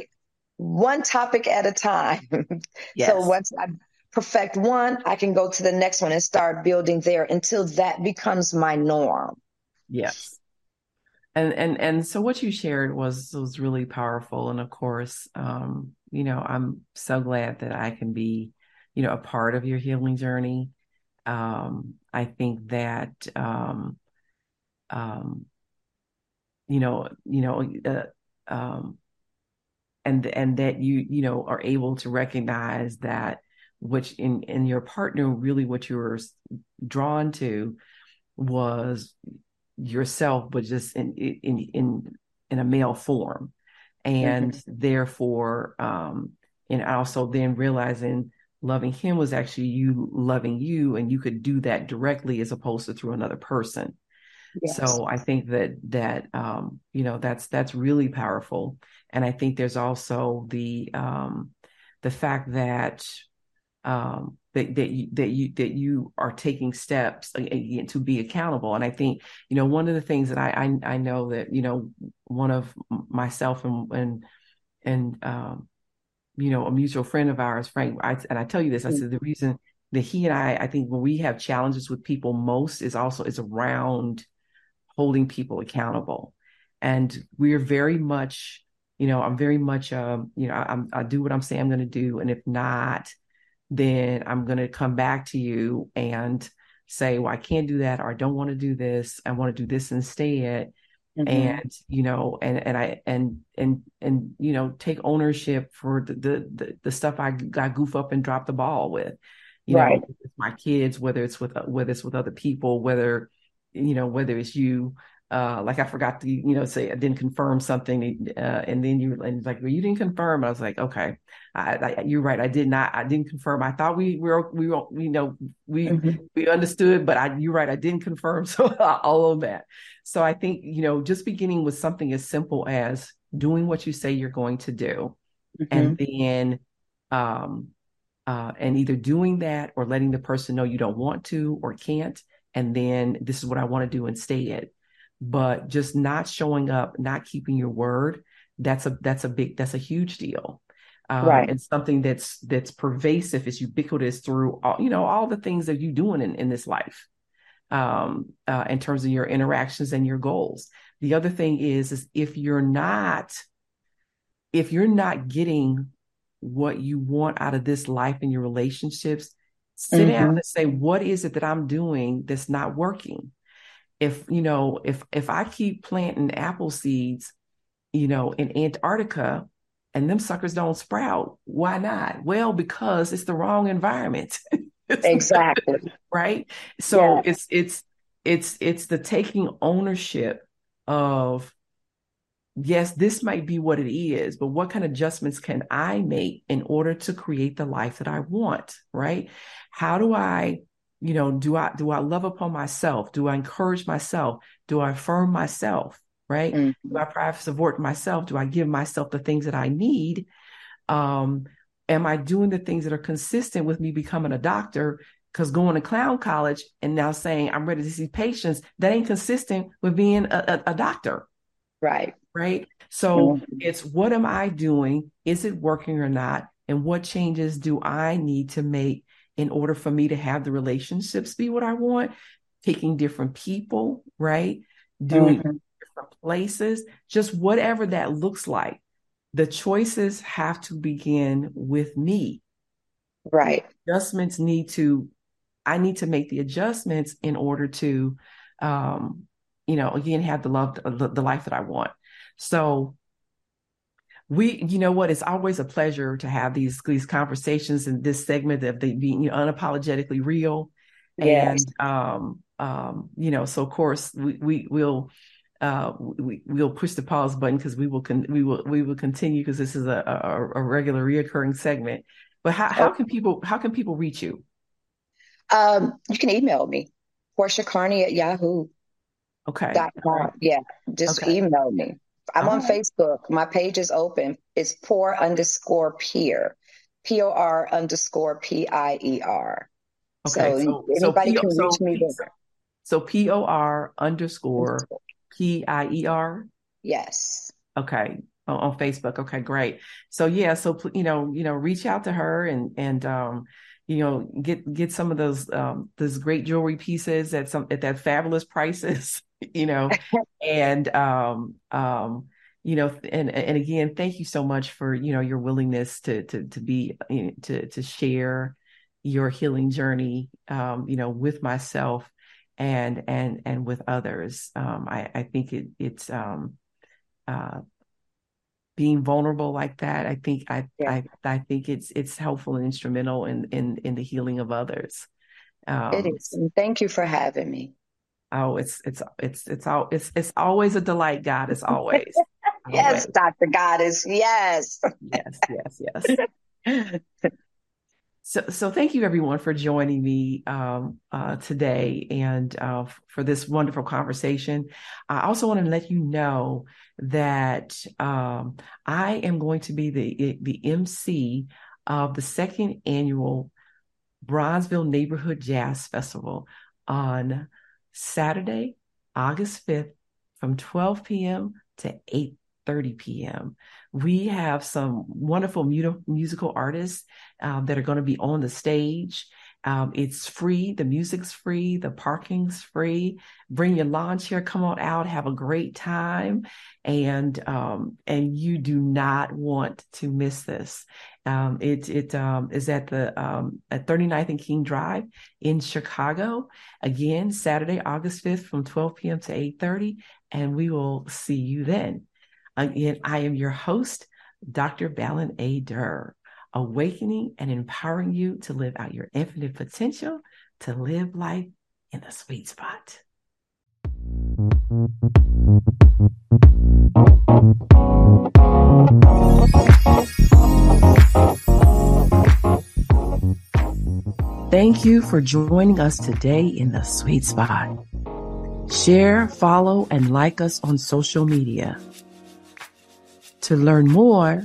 one topic at a time. Yes. so once I perfect one, I can go to the next one and start building there until that becomes my norm. Yes. And and and so what you shared was was really powerful. And of course, um, you know, I'm so glad that I can be, you know, a part of your healing journey. Um, I think that um, um, you know, you know, uh, um, and and that you you know are able to recognize that which in in your partner really what you were drawn to was yourself but just in in in in a male form and mm-hmm. therefore um and also then realizing loving him was actually you loving you and you could do that directly as opposed to through another person yes. so i think that that um you know that's that's really powerful and i think there's also the um the fact that um, that that you, that you that you are taking steps again to be accountable. And I think you know one of the things that I I, I know that you know one of myself and and and um, you know a mutual friend of ours, Frank. I, and I tell you this, I said the reason that he and I I think when we have challenges with people most is also is around holding people accountable, and we're very much you know I'm very much um you know I, I do what I'm saying I'm going to do, and if not then I'm going to come back to you and say, well, I can't do that, or I don't want to do this. I want to do this instead. mm-hmm. and you know and and i and and and you know take ownership for the the the, stuff i got goof up and drop the ball with you right. know my kids whether it's with whether it's with other people whether you know whether it's you uh, like I forgot to, you know, say I didn't confirm something, uh, and then you and like, well, you didn't confirm. I was like, okay, I, I, you're right. I did not. I didn't confirm. I thought we were, we were, you know, we mm-hmm. we understood, but I, you're right. I didn't confirm. So all of that. So I think you know, just beginning with something as simple as doing what you say you're going to do, mm-hmm. and then, um, uh, and either doing that or letting the person know you don't want to or can't, and then this is what I want to do instead but just not showing up, not keeping your word, that's a that's a big that's a huge deal. Um, right. And something that's that's pervasive, is ubiquitous through all you know all the things that you're doing in, in this life, um, uh, in terms of your interactions and your goals. The other thing is is if you're not if you're not getting what you want out of this life and your relationships, sit mm-hmm. down and say, what is it that I'm doing that's not working? If you know if if i keep planting apple seeds you know in antarctica and them suckers don't sprout why not? Well because it's the wrong environment. Exactly. Right? So yeah. it's it's it's it's the taking ownership of yes this might be what it is but what kind of adjustments can i make in order to create the life that i want right? How do i you know do i do i love upon myself? Do i encourage myself? Do i affirm myself right? Mm-hmm. do i provide support myself? Do i give myself the things that i need? Um am i doing the things that are consistent with me becoming a doctor? Because going to clown college and now saying i'm ready to see patients that ain't consistent with being a, a, a doctor right. right? So mm-hmm. it's what am i doing? Is it working or not? And what changes do i need to make in order for me to have the relationships be what I want, picking different people, right? Doing mm-hmm. different places, just whatever that looks like. The choices have to begin with me. Right. Adjustments need to, I need to make the adjustments in order to, um, you know, again, have the love, the, the life that I want. So we you know what it's always a pleasure to have these these conversations in this segment of the being you know, unapologetically real yes. and um um you know so of course we, we will uh we we'll push the pause button because we will con- we will we will continue because this is a, a, a regular reoccurring segment but how, how oh. can people how can people reach you um you can email me portia carney at yahoo okay dot com. yeah just okay. email me I'm on Facebook. My page is open. It's poor underscore peer, P O R underscore P I E R. Okay, so, so anybody so P- can reach me there. So P O R underscore P I E R. Yes. Okay. On, on Facebook. Okay, great. So yeah, so you know, you know, reach out to her and and um, you know, get get some of those um those great jewelry pieces at some at that fabulous prices. you know, and um, um, you know, and and again, thank you so much for you know your willingness to to to be you know, to to share your healing journey, um, you know, with myself and and and with others. Um, I I think it it's um, uh, being vulnerable like that. I think I yeah. I I think it's it's helpful and instrumental in in in the healing of others. Um, it is. And thank you for having me. Oh, it's it's it's it's all it's it's always a delight, God. It's always. yes, always. Dr. Goddess. Yes. yes, yes, yes. so so thank you everyone for joining me um, uh, today and uh, for this wonderful conversation. I also want to let you know that um, I am going to be the the MC of the second annual Bronzeville Neighborhood Jazz Festival on Saturday, August 5th from 12 p.m. to 8:30 p.m. We have some wonderful mu- musical artists uh, that are going to be on the stage. Um, it's free. The music's free. The parking's free. Bring your lawn chair. Come on out. Have a great time. And, um, and you do not want to miss this. Um, it, it, um, is at the, um, at 39th and King Drive in Chicago. Again, Saturday, August 5th from 12 p.m. to 8.30. And we will see you then. Again, I am your host, Dr. Balin A. Durr awakening and empowering you to live out your infinite potential to live life in the sweet spot. Thank you for joining us today in the sweet spot. Share, follow, and like us on social media. To learn more,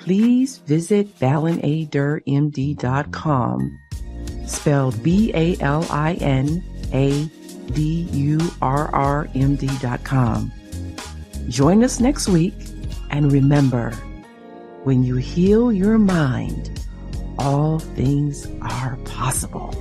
please visit balinadurrmd.com, spelled B A L I N A D U R R M D.com. Join us next week and remember, when you heal your mind, all things are possible.